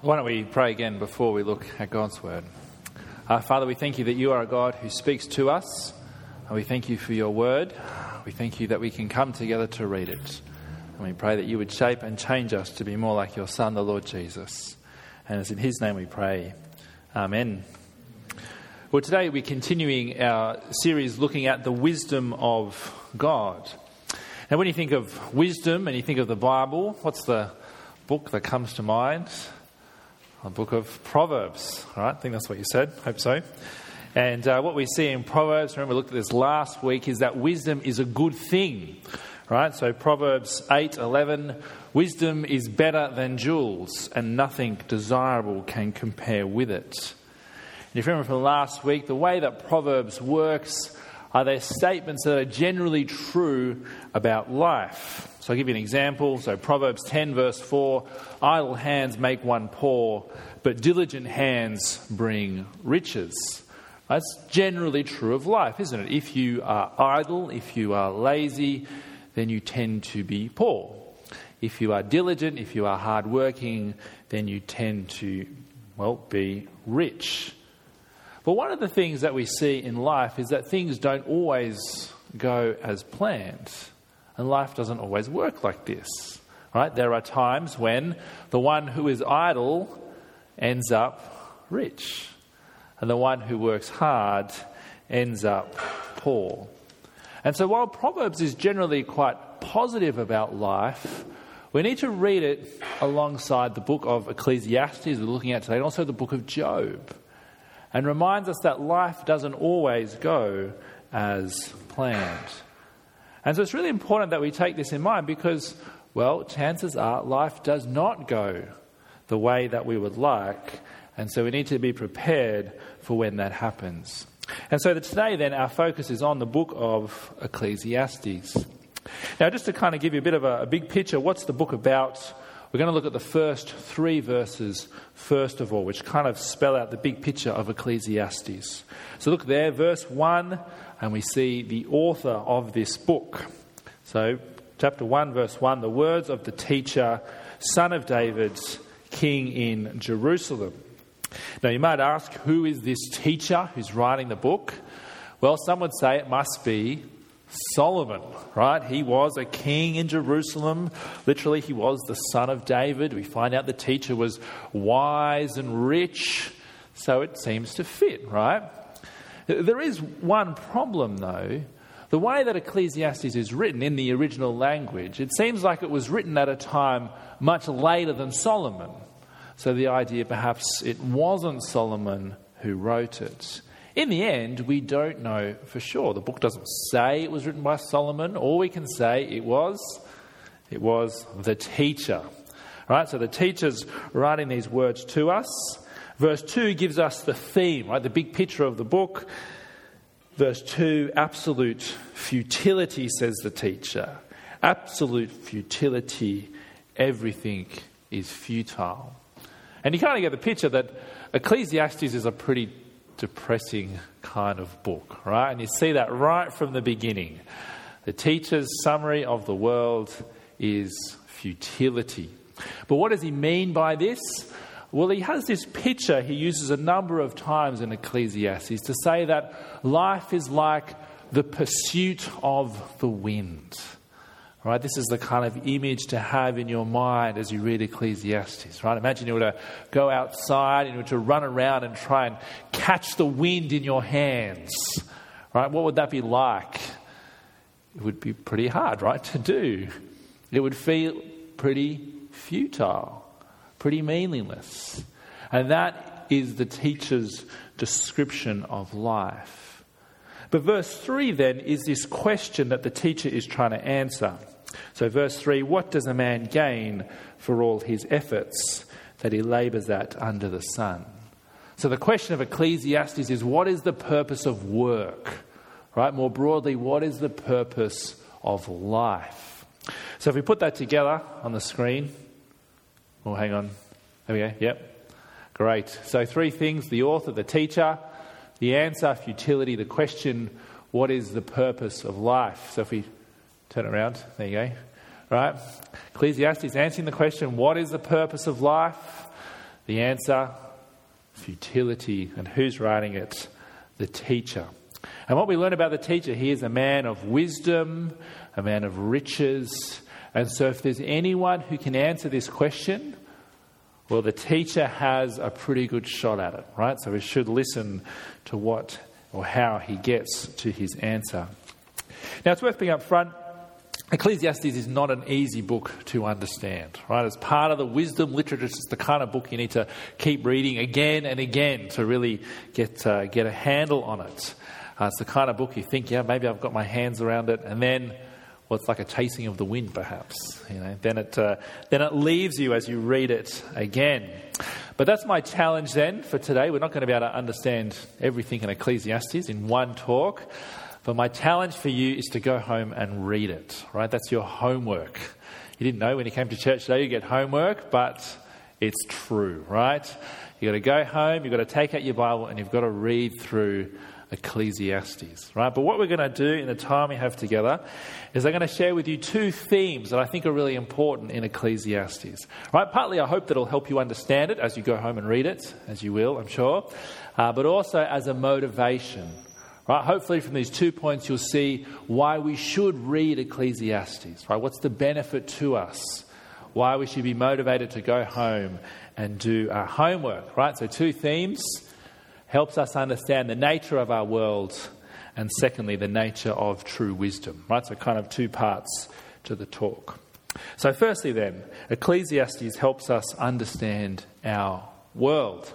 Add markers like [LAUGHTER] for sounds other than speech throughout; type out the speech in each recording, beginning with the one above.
Why don't we pray again before we look at God's word? Uh, Father, we thank you that you are a God who speaks to us. And we thank you for your word. We thank you that we can come together to read it. And we pray that you would shape and change us to be more like your Son, the Lord Jesus. And it's in his name we pray. Amen. Well, today we're continuing our series looking at the wisdom of God. Now, when you think of wisdom and you think of the Bible, what's the book that comes to mind? The book of Proverbs, right? I think that's what you said. Hope so. And uh, what we see in Proverbs, remember we looked at this last week, is that wisdom is a good thing, right? So Proverbs 8 11, wisdom is better than jewels, and nothing desirable can compare with it. And if you remember from last week, the way that Proverbs works are they statements that are generally true about life. So I'll give you an example. So Proverbs 10, verse 4 idle hands make one poor, but diligent hands bring riches. That's generally true of life, isn't it? If you are idle, if you are lazy, then you tend to be poor. If you are diligent, if you are hardworking, then you tend to, well, be rich. But one of the things that we see in life is that things don't always go as planned. And life doesn't always work like this. Right? There are times when the one who is idle ends up rich, and the one who works hard ends up poor. And so, while Proverbs is generally quite positive about life, we need to read it alongside the book of Ecclesiastes we're looking at today, and also the book of Job and reminds us that life doesn't always go as planned. And so it's really important that we take this in mind because, well, chances are life does not go the way that we would like. And so we need to be prepared for when that happens. And so today, then, our focus is on the book of Ecclesiastes. Now, just to kind of give you a bit of a, a big picture, what's the book about? We're going to look at the first three verses first of all, which kind of spell out the big picture of Ecclesiastes. So look there, verse 1, and we see the author of this book. So, chapter 1, verse 1 the words of the teacher, son of David, king in Jerusalem. Now, you might ask, who is this teacher who's writing the book? Well, some would say it must be Solomon, right? He was a king in Jerusalem. Literally, he was the son of David. We find out the teacher was wise and rich, so it seems to fit, right? There is one problem, though. The way that Ecclesiastes is written in the original language, it seems like it was written at a time much later than Solomon. So the idea perhaps it wasn't Solomon who wrote it. In the end, we don't know for sure. The book doesn't say it was written by Solomon. All we can say it was, it was the teacher. Right? So the teacher's writing these words to us. Verse 2 gives us the theme, right? The big picture of the book. Verse 2 absolute futility, says the teacher. Absolute futility. Everything is futile. And you kind of get the picture that Ecclesiastes is a pretty depressing kind of book, right? And you see that right from the beginning. The teacher's summary of the world is futility. But what does he mean by this? Well, he has this picture he uses a number of times in Ecclesiastes to say that life is like the pursuit of the wind. Right? This is the kind of image to have in your mind as you read Ecclesiastes. Right? Imagine you were to go outside and you were to run around and try and catch the wind in your hands. Right? What would that be like? It would be pretty hard, right, to do. It would feel pretty futile, pretty meaningless. And that is the teacher's description of life. But verse 3 then is this question that the teacher is trying to answer. So, verse 3 What does a man gain for all his efforts that he labours at under the sun? So, the question of Ecclesiastes is what is the purpose of work? Right? More broadly, what is the purpose of life? So, if we put that together on the screen, oh, hang on. There we go. Yep. Great. So, three things the author, the teacher, the answer, futility, the question, what is the purpose of life? So if we turn it around, there you go. Right? Ecclesiastes answering the question, what is the purpose of life? The answer futility. And who's writing it? The teacher. And what we learn about the teacher, he is a man of wisdom, a man of riches. And so, if there's anyone who can answer this question, well, the teacher has a pretty good shot at it, right? So we should listen to what or how he gets to his answer. Now, it's worth being up front. Ecclesiastes is not an easy book to understand, right? It's part of the wisdom literature. It's the kind of book you need to keep reading again and again to really get, uh, get a handle on it. Uh, it's the kind of book you think, yeah, maybe I've got my hands around it, and then well, it's like a chasing of the wind, perhaps. You know, then it uh, then it leaves you as you read it again. But that's my challenge then for today. We're not going to be able to understand everything in Ecclesiastes in one talk. But my challenge for you is to go home and read it, right? That's your homework. You didn't know when you came to church today you get homework, but it's true, right? You've got to go home, you've got to take out your Bible, and you've got to read through Ecclesiastes, right? But what we're going to do in the time we have together is I'm going to share with you two themes that I think are really important in Ecclesiastes, right? Partly, I hope that it'll help you understand it as you go home and read it, as you will, I'm sure, uh, but also as a motivation, right? Hopefully, from these two points, you'll see why we should read Ecclesiastes, right? What's the benefit to us? Why we should be motivated to go home and do our homework, right? So, two themes helps us understand the nature of our world, and secondly, the nature of true wisdom. Right? So, kind of two parts to the talk. So, firstly, then, Ecclesiastes helps us understand our world.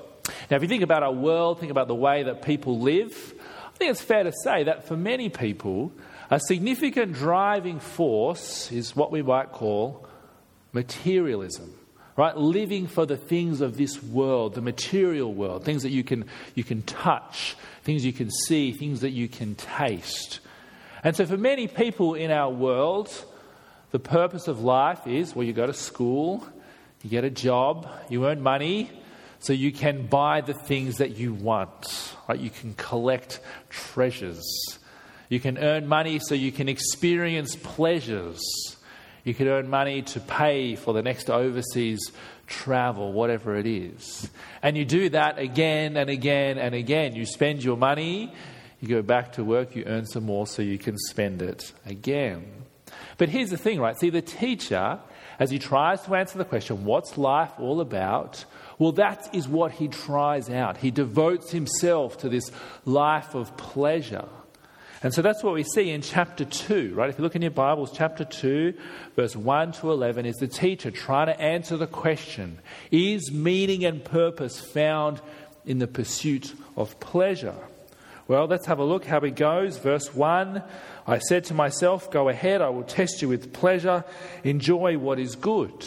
Now, if you think about our world, think about the way that people live, I think it's fair to say that for many people, a significant driving force is what we might call materialism right? Living for the things of this world, the material world, things that you can, you can touch, things you can see, things that you can taste. And so, for many people in our world, the purpose of life is well, you go to school, you get a job, you earn money, so you can buy the things that you want. Right? You can collect treasures. You can earn money so you can experience pleasures. You can earn money to pay for the next overseas travel, whatever it is. And you do that again and again and again. You spend your money, you go back to work, you earn some more so you can spend it again. But here's the thing, right? See, the teacher, as he tries to answer the question, what's life all about? Well, that is what he tries out. He devotes himself to this life of pleasure. And so that's what we see in chapter 2, right? If you look in your Bibles, chapter 2, verse 1 to 11 is the teacher trying to answer the question Is meaning and purpose found in the pursuit of pleasure? Well, let's have a look how it goes. Verse 1 I said to myself, Go ahead, I will test you with pleasure, enjoy what is good.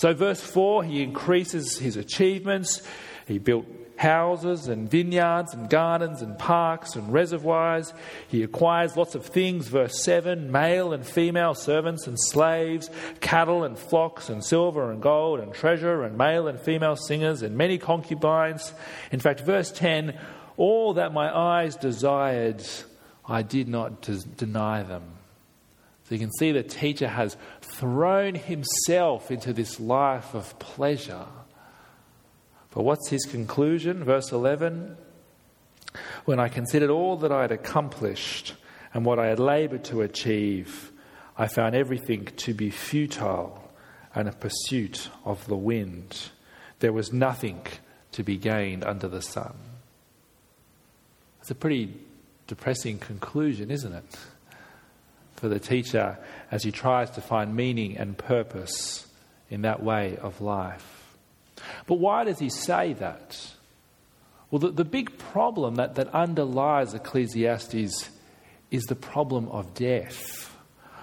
So, verse 4, he increases his achievements. He built houses and vineyards and gardens and parks and reservoirs. He acquires lots of things, verse 7 male and female servants and slaves, cattle and flocks and silver and gold and treasure and male and female singers and many concubines. In fact, verse 10 all that my eyes desired, I did not deny them. So you can see the teacher has thrown himself into this life of pleasure. But what's his conclusion? Verse 11 When I considered all that I had accomplished and what I had labored to achieve, I found everything to be futile and a pursuit of the wind. There was nothing to be gained under the sun. It's a pretty depressing conclusion, isn't it? For the teacher as he tries to find meaning and purpose in that way of life. But why does he say that? Well, the, the big problem that, that underlies Ecclesiastes is the problem of death.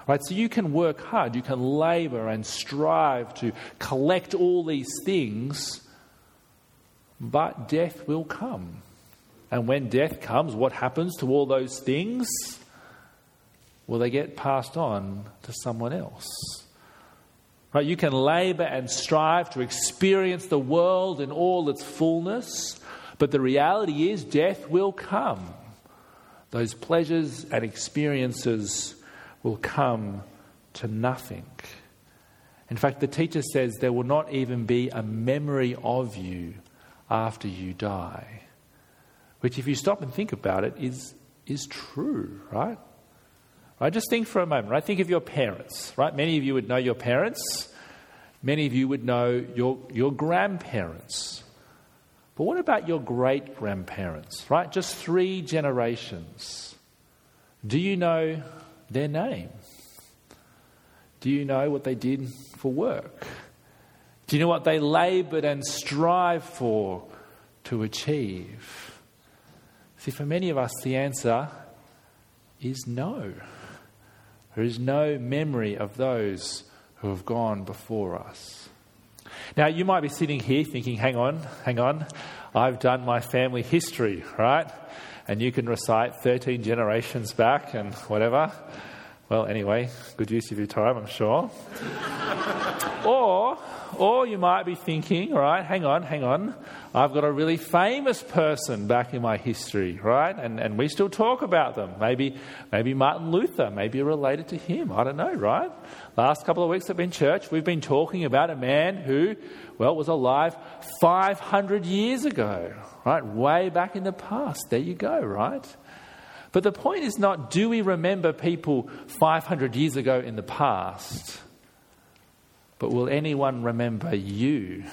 Right? So you can work hard, you can labor and strive to collect all these things, but death will come. And when death comes, what happens to all those things? Well, they get passed on to someone else. Right? You can labor and strive to experience the world in all its fullness, but the reality is death will come. Those pleasures and experiences will come to nothing. In fact, the teacher says there will not even be a memory of you after you die. Which, if you stop and think about it, is, is true, right? Right? Just think for a moment, right? Think of your parents, right? Many of you would know your parents. Many of you would know your, your grandparents. But what about your great grandparents, right? Just three generations. Do you know their name? Do you know what they did for work? Do you know what they labored and strive for to achieve? See, for many of us, the answer is no. There is no memory of those who have gone before us. Now, you might be sitting here thinking, hang on, hang on, I've done my family history, right? And you can recite 13 generations back and whatever. Well, anyway, good use of your time, I'm sure. [LAUGHS] or, or you might be thinking, right, hang on, hang on, I've got a really famous person back in my history, right? And, and we still talk about them. Maybe, maybe Martin Luther, maybe related to him. I don't know, right? Last couple of weeks I've been church, we've been talking about a man who, well, was alive 500 years ago, right? Way back in the past. There you go, right? But the point is not do we remember people 500 years ago in the past, but will anyone remember you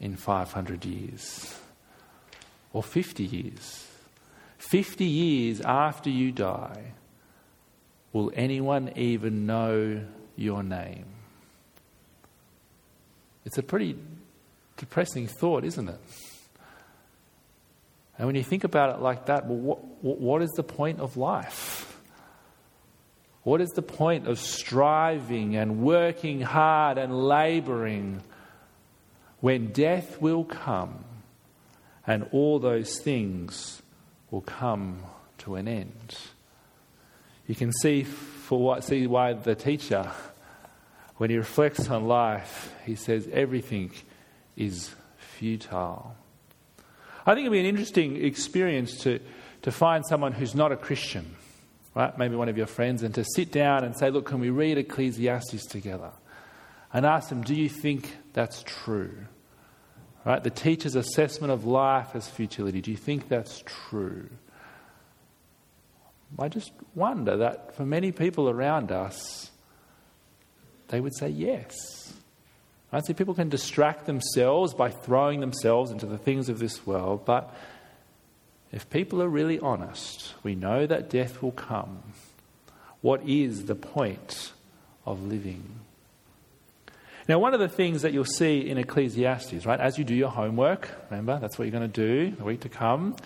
in 500 years or 50 years? 50 years after you die, will anyone even know your name? It's a pretty depressing thought, isn't it? And when you think about it like that, well, what, what is the point of life? What is the point of striving and working hard and laboring when death will come and all those things will come to an end? You can see for what see why the teacher, when he reflects on life, he says everything is futile. I think it'd be an interesting experience to, to find someone who's not a Christian, right? Maybe one of your friends, and to sit down and say, Look, can we read Ecclesiastes together? And ask them, Do you think that's true? Right? The teacher's assessment of life as futility. Do you think that's true? I just wonder that for many people around us, they would say yes. Right? See, people can distract themselves by throwing themselves into the things of this world, but if people are really honest, we know that death will come. What is the point of living? Now, one of the things that you'll see in Ecclesiastes, right, as you do your homework, remember, that's what you're going to do the week to come,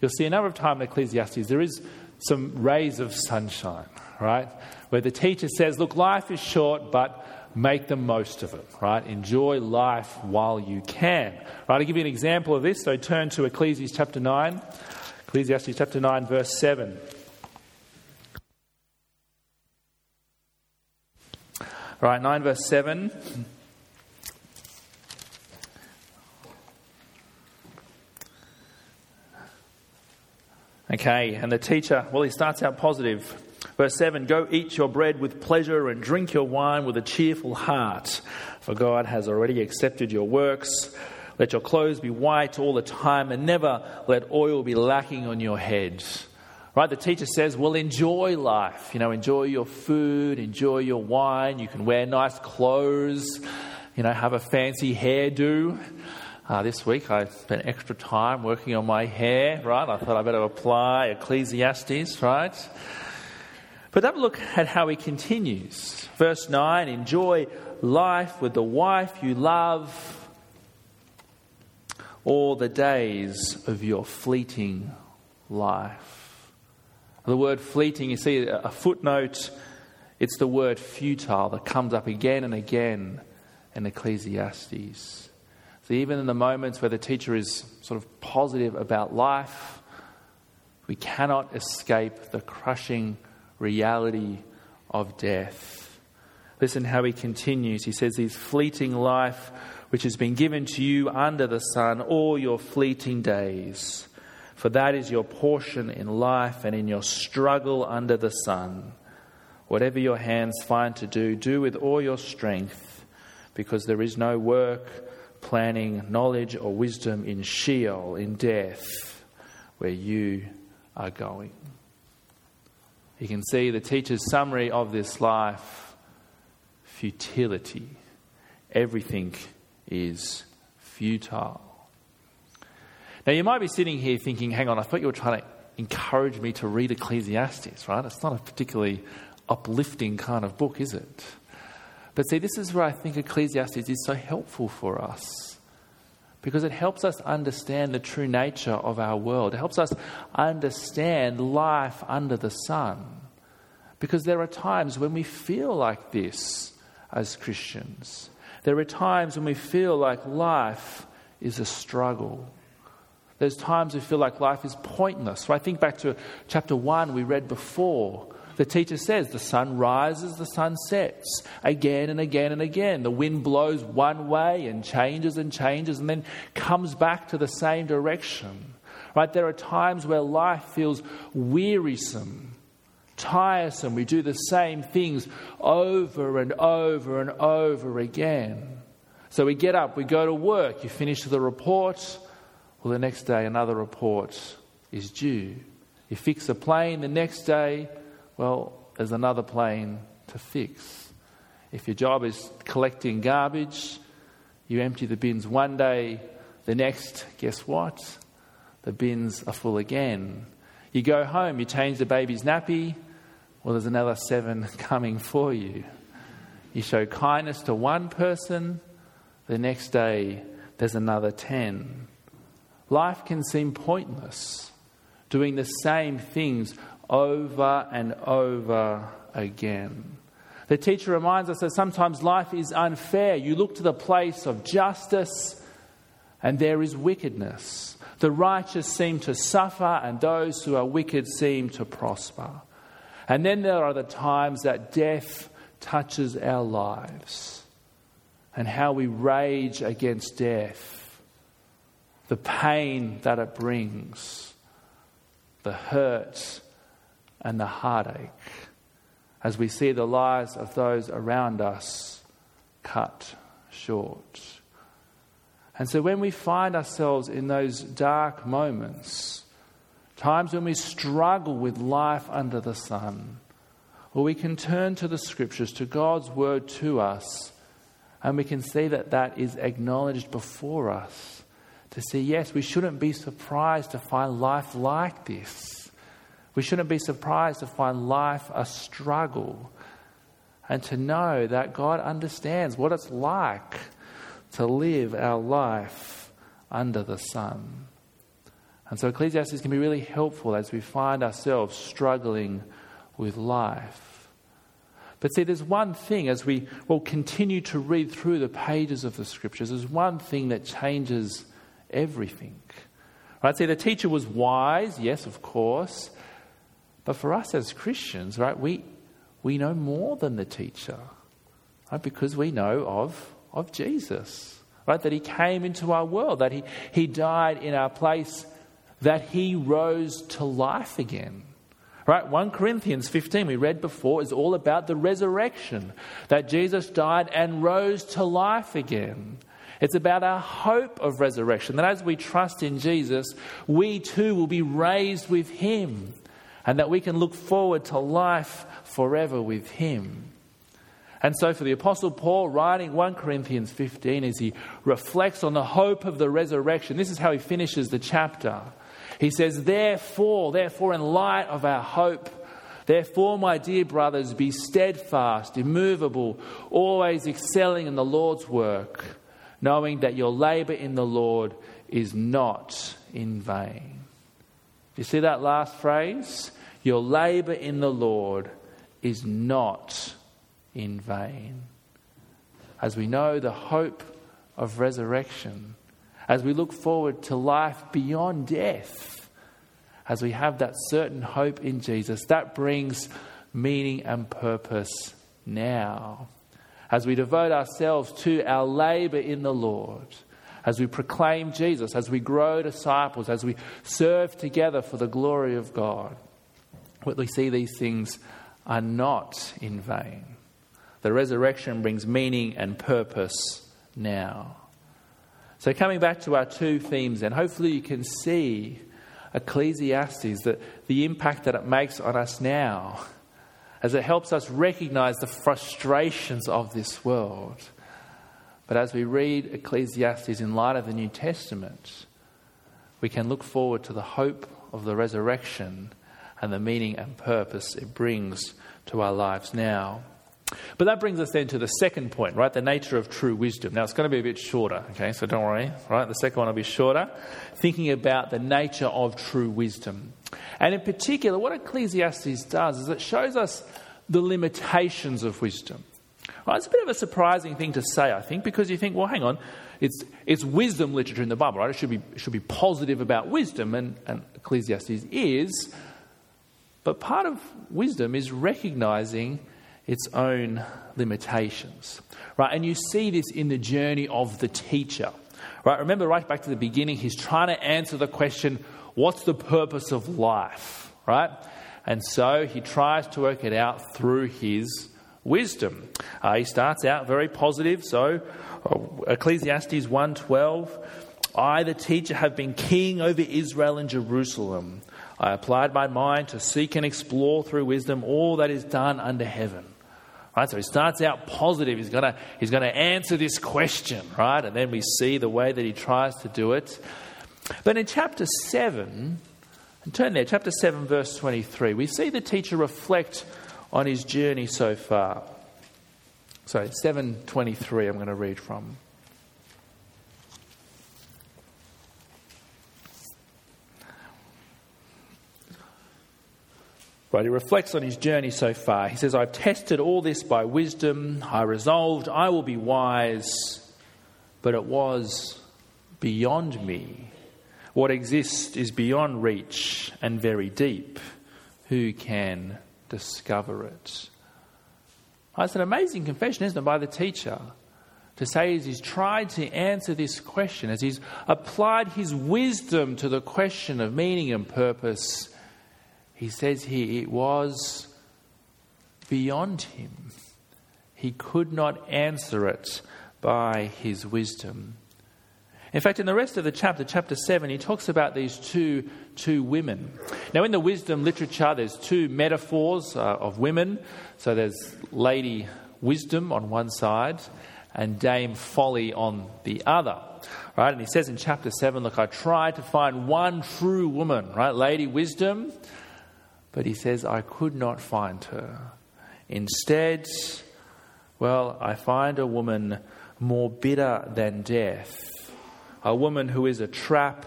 you'll see a number of times in Ecclesiastes there is some rays of sunshine, right, where the teacher says, look, life is short, but make the most of it, right? Enjoy life while you can. Right, I'll give you an example of this. So turn to Ecclesiastes chapter 9, Ecclesiastes chapter 9, verse 7. All right, 9 verse 7. Okay, and the teacher, well, he starts out positive. Verse 7 Go eat your bread with pleasure and drink your wine with a cheerful heart, for God has already accepted your works. Let your clothes be white all the time, and never let oil be lacking on your head. Right? The teacher says, Well, enjoy life. You know, enjoy your food, enjoy your wine. You can wear nice clothes, you know, have a fancy hairdo. Uh, this week I spent extra time working on my hair, right? I thought I better apply Ecclesiastes, right? But have a look at how he continues. Verse 9 Enjoy life with the wife you love all the days of your fleeting life. The word fleeting, you see a footnote, it's the word futile that comes up again and again in Ecclesiastes. So even in the moments where the teacher is sort of positive about life, we cannot escape the crushing reality of death. Listen how he continues. He says, His fleeting life, which has been given to you under the sun, all your fleeting days. For that is your portion in life and in your struggle under the sun. Whatever your hands find to do, do with all your strength, because there is no work, planning, knowledge, or wisdom in Sheol, in death, where you are going. You can see the teacher's summary of this life futility. Everything is futile. Now, you might be sitting here thinking, hang on, I thought you were trying to encourage me to read Ecclesiastes, right? It's not a particularly uplifting kind of book, is it? But see, this is where I think Ecclesiastes is so helpful for us because it helps us understand the true nature of our world. It helps us understand life under the sun. Because there are times when we feel like this as Christians. There are times when we feel like life is a struggle. There's times we feel like life is pointless. So I think back to chapter 1 we read before the teacher says the sun rises, the sun sets again and again and again. The wind blows one way and changes and changes and then comes back to the same direction. Right? There are times where life feels wearisome, tiresome. We do the same things over and over and over again. So we get up, we go to work, you finish the report. Well, the next day, another report is due. You fix a plane, the next day, well, there's another plane to fix. If your job is collecting garbage, you empty the bins one day, the next, guess what? The bins are full again. You go home, you change the baby's nappy, well, there's another seven [LAUGHS] coming for you. You show kindness to one person, the next day, there's another ten. Life can seem pointless, doing the same things over and over again. The teacher reminds us that sometimes life is unfair. You look to the place of justice, and there is wickedness. The righteous seem to suffer, and those who are wicked seem to prosper. And then there are the times that death touches our lives and how we rage against death, the pain that it brings, the hurt and the heartache as we see the lives of those around us cut short. And so when we find ourselves in those dark moments, times when we struggle with life under the sun, well, we can turn to the scriptures, to God's word to us, and we can see that that is acknowledged before us. To see, yes, we shouldn't be surprised to find life like this. We shouldn't be surprised to find life a struggle and to know that God understands what it's like to live our life under the sun. And so Ecclesiastes can be really helpful as we find ourselves struggling with life. But see, there's one thing as we will continue to read through the pages of the scriptures, there's one thing that changes everything. Right? See, the teacher was wise, yes, of course. But for us as Christians, right, we, we know more than the teacher, right, because we know of, of Jesus, right, that he came into our world, that he, he died in our place, that he rose to life again. Right, 1 Corinthians 15, we read before, is all about the resurrection, that Jesus died and rose to life again. It's about our hope of resurrection, that as we trust in Jesus, we too will be raised with him and that we can look forward to life forever with Him. And so, for the Apostle Paul, writing 1 Corinthians 15, as he reflects on the hope of the resurrection, this is how he finishes the chapter. He says, Therefore, therefore, in light of our hope, therefore, my dear brothers, be steadfast, immovable, always excelling in the Lord's work, knowing that your labor in the Lord is not in vain. You see that last phrase? Your labor in the Lord is not in vain. As we know the hope of resurrection, as we look forward to life beyond death, as we have that certain hope in Jesus, that brings meaning and purpose now. As we devote ourselves to our labor in the Lord, as we proclaim Jesus, as we grow disciples, as we serve together for the glory of God, we see these things are not in vain. The resurrection brings meaning and purpose now. So, coming back to our two themes, and hopefully you can see Ecclesiastes, that the impact that it makes on us now, as it helps us recognize the frustrations of this world. But as we read Ecclesiastes in light of the New Testament, we can look forward to the hope of the resurrection and the meaning and purpose it brings to our lives now. But that brings us then to the second point, right? The nature of true wisdom. Now, it's going to be a bit shorter, okay? So don't worry, right? The second one will be shorter. Thinking about the nature of true wisdom. And in particular, what Ecclesiastes does is it shows us the limitations of wisdom. Right? It's a bit of a surprising thing to say, I think, because you think, well, hang on, it's, it's wisdom literature in the Bible, right? It should be, it should be positive about wisdom, and, and Ecclesiastes is. But part of wisdom is recognizing its own limitations. Right? And you see this in the journey of the teacher. Right? Remember, right back to the beginning, he's trying to answer the question what's the purpose of life? Right? And so he tries to work it out through his wisdom. Uh, he starts out very positive. So uh, Ecclesiastes 1:12, I the teacher have been king over Israel and Jerusalem. I applied my mind to seek and explore through wisdom all that is done under heaven. Right, so he starts out positive. He's going he's gonna answer this question, right? And then we see the way that he tries to do it. But in chapter 7, and turn there, chapter 7, verse 23, we see the teacher reflect on his journey so far. Sorry, 723, I'm going to read from. Right, he reflects on his journey so far. He says, I've tested all this by wisdom. I resolved I will be wise, but it was beyond me. What exists is beyond reach and very deep. Who can discover it? Right, it's an amazing confession, isn't it, by the teacher? To say as he's tried to answer this question, as he's applied his wisdom to the question of meaning and purpose, he says here it was beyond him. He could not answer it by his wisdom. In fact, in the rest of the chapter, chapter 7, he talks about these two, two women. Now, in the wisdom literature, there's two metaphors uh, of women. So there's Lady Wisdom on one side and Dame Folly on the other. Right? And he says in chapter 7, Look, I tried to find one true woman, right? Lady Wisdom but he says, I could not find her. Instead, well, I find a woman more bitter than death, a woman who is a trap,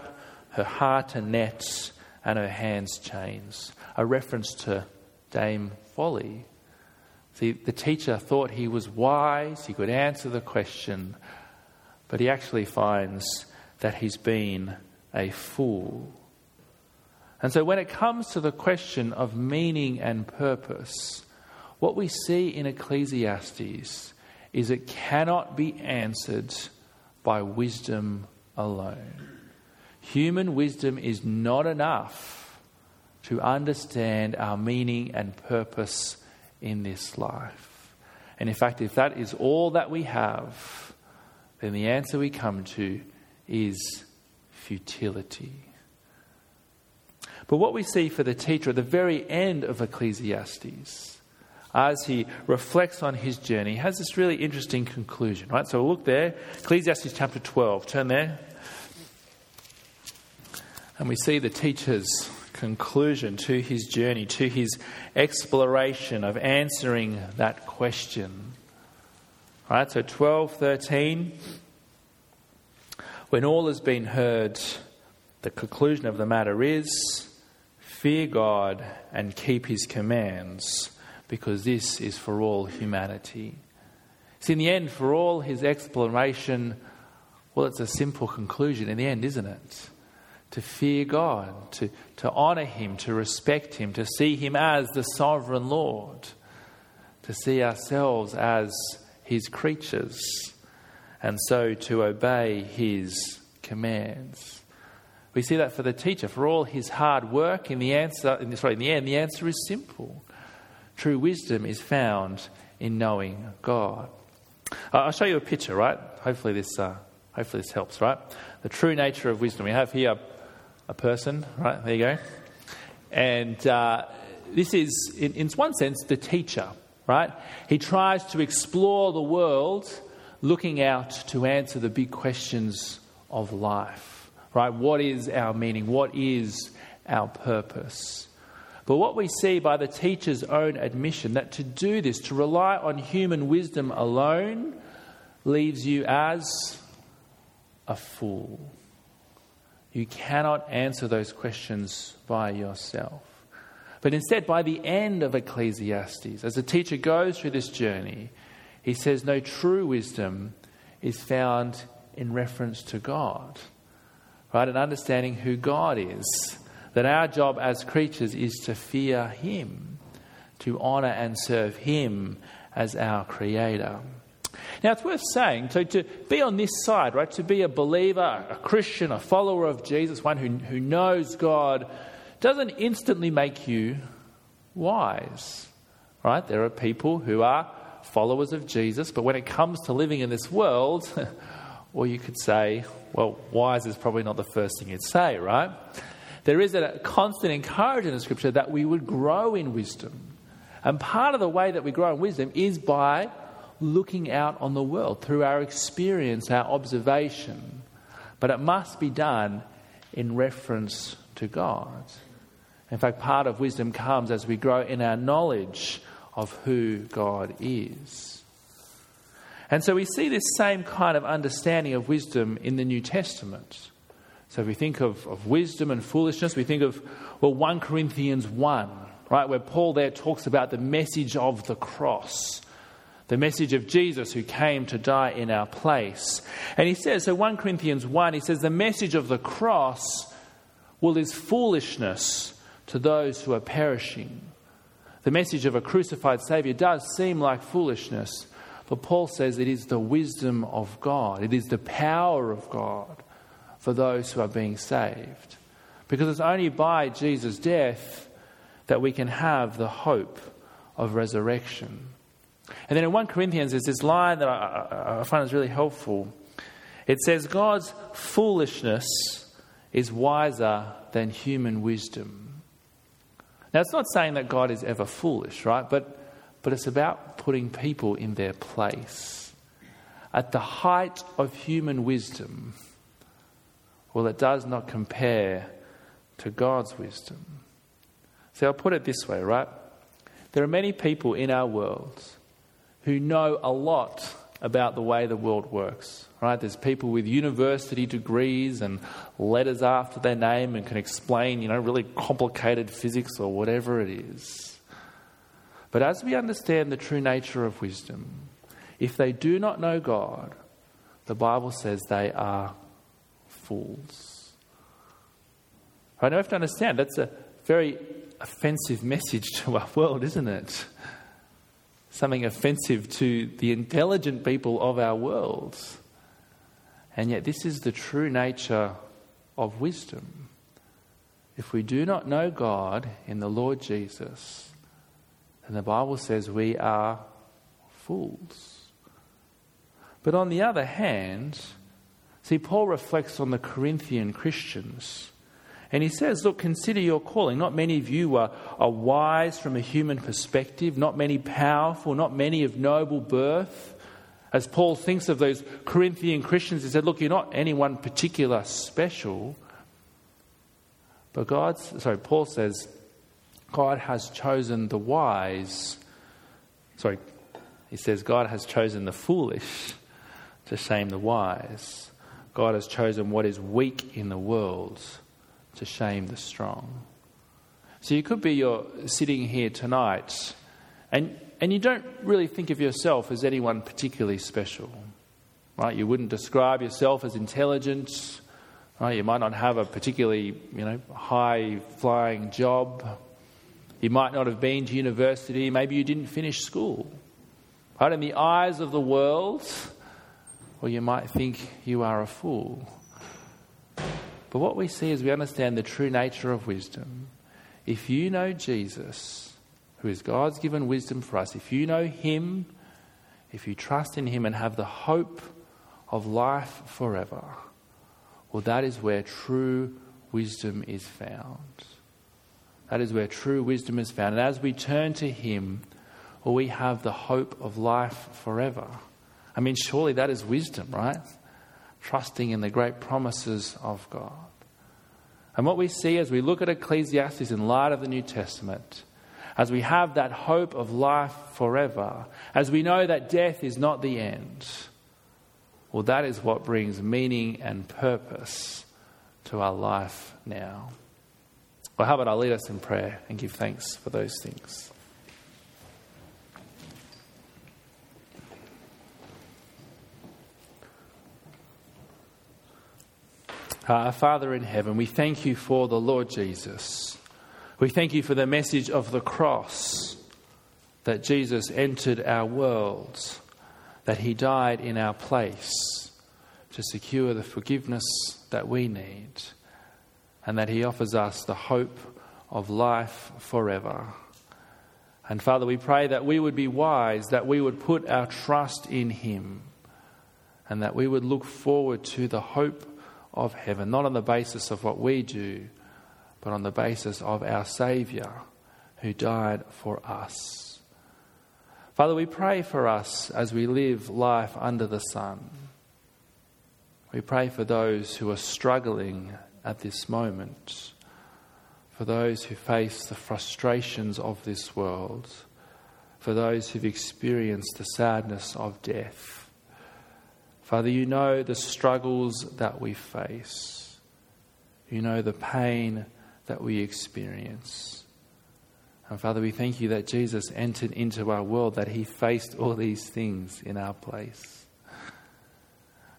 her heart a net, and her hands chains. A reference to Dame Folly. See, the teacher thought he was wise, he could answer the question, but he actually finds that he's been a fool. And so, when it comes to the question of meaning and purpose, what we see in Ecclesiastes is it cannot be answered by wisdom alone. Human wisdom is not enough to understand our meaning and purpose in this life. And in fact, if that is all that we have, then the answer we come to is futility. But what we see for the teacher at the very end of Ecclesiastes, as he reflects on his journey, has this really interesting conclusion, right? So look there, Ecclesiastes chapter 12. Turn there. And we see the teacher's conclusion to his journey, to his exploration of answering that question. All right, so 12, 13. When all has been heard, the conclusion of the matter is Fear God and keep his commands, because this is for all humanity. See, in the end, for all his explanation, well, it's a simple conclusion in the end, isn't it? To fear God, to, to honour him, to respect him, to see him as the sovereign Lord, to see ourselves as his creatures, and so to obey his commands. We see that for the teacher, for all his hard work, in the answer, in, sorry, in the end, the answer is simple: True wisdom is found in knowing God. I'll show you a picture, right? Hopefully this, uh, hopefully this helps, right? The true nature of wisdom. We have here a person, right? There you go. And uh, this is, in, in one sense, the teacher, right? He tries to explore the world looking out to answer the big questions of life, right? What is our meaning? What is our purpose? But what we see by the teacher's own admission that to do this, to rely on human wisdom alone, leaves you as a fool. You cannot answer those questions by yourself. But instead, by the end of Ecclesiastes, as the teacher goes through this journey, he says, No true wisdom is found in reference to God, right? And understanding who God is that our job as creatures is to fear Him, to honour and serve Him as our Creator. Now, it's worth saying, so to be on this side, right, to be a believer, a Christian, a follower of Jesus, one who, who knows God, doesn't instantly make you wise, right? There are people who are followers of Jesus, but when it comes to living in this world, [LAUGHS] or you could say, well, wise is probably not the first thing you'd say, right? there is a constant encouragement in Scripture that we would grow in wisdom. And part of the way that we grow in wisdom is by looking out on the world through our experience, our observation. But it must be done in reference to God. In fact, part of wisdom comes as we grow in our knowledge of who God is. And so we see this same kind of understanding of wisdom in the New Testament. So if we think of, of wisdom and foolishness, we think of, well, 1 Corinthians 1, right, where Paul there talks about the message of the cross, the message of Jesus who came to die in our place. And he says, so 1 Corinthians 1, he says, the message of the cross, well, is foolishness to those who are perishing. The message of a crucified Saviour does seem like foolishness, but Paul says it is the wisdom of God, it is the power of God for those who are being saved. Because it's only by Jesus' death that we can have the hope of resurrection. And then in 1 Corinthians, there's this line that I, I find is really helpful. It says, God's foolishness is wiser than human wisdom. Now, it's not saying that God is ever foolish, right? But, but it's about putting people in their place. At the height of human wisdom, well, it does not compare to God's wisdom. See, I'll put it this way, right? There are many people in our world who know a lot about the way the world works, right? There's people with university degrees and letters after their name and can explain, you know, really complicated physics or whatever it is. But as we understand the true nature of wisdom, if they do not know God, the Bible says they are fools. Right? Now, we have to understand that's a very offensive message to our world, isn't it? Something offensive to the intelligent people of our world. And yet, this is the true nature of wisdom. If we do not know God in the Lord Jesus, then the Bible says we are fools. But on the other hand, See, Paul reflects on the Corinthian Christians. And he says, Look, consider your calling. Not many of you are, are wise from a human perspective, not many powerful, not many of noble birth. As Paul thinks of those Corinthian Christians, he said, Look, you're not anyone particular special. But God's, sorry, Paul says, God has chosen the wise. Sorry, he says, God has chosen the foolish to shame the wise. God has chosen what is weak in the world to shame the strong. So you could be you're sitting here tonight and, and you don't really think of yourself as anyone particularly special. Right? You wouldn't describe yourself as intelligent. Right? You might not have a particularly you know, high flying job. You might not have been to university. Maybe you didn't finish school. Right? In the eyes of the world, or you might think you are a fool. But what we see is we understand the true nature of wisdom. If you know Jesus, who is God's given wisdom for us, if you know Him, if you trust in Him and have the hope of life forever, well, that is where true wisdom is found. That is where true wisdom is found. And as we turn to Him, well, we have the hope of life forever. I mean, surely that is wisdom, right? Trusting in the great promises of God. And what we see as we look at Ecclesiastes in light of the New Testament, as we have that hope of life forever, as we know that death is not the end, well, that is what brings meaning and purpose to our life now. Well, how about I lead us in prayer and give thanks for those things? Uh, Father in heaven, we thank you for the Lord Jesus. We thank you for the message of the cross that Jesus entered our world, that he died in our place to secure the forgiveness that we need, and that he offers us the hope of life forever. And Father, we pray that we would be wise, that we would put our trust in him, and that we would look forward to the hope of heaven, not on the basis of what we do, but on the basis of our Saviour who died for us. Father, we pray for us as we live life under the sun. We pray for those who are struggling at this moment, for those who face the frustrations of this world, for those who've experienced the sadness of death. Father, you know the struggles that we face. You know the pain that we experience. And Father, we thank you that Jesus entered into our world, that he faced all these things in our place.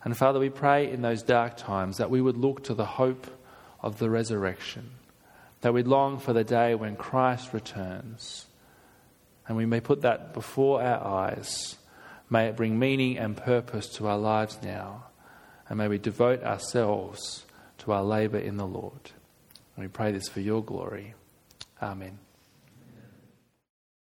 And Father, we pray in those dark times that we would look to the hope of the resurrection, that we'd long for the day when Christ returns. And we may put that before our eyes May it bring meaning and purpose to our lives now. And may we devote ourselves to our labour in the Lord. And we pray this for your glory. Amen.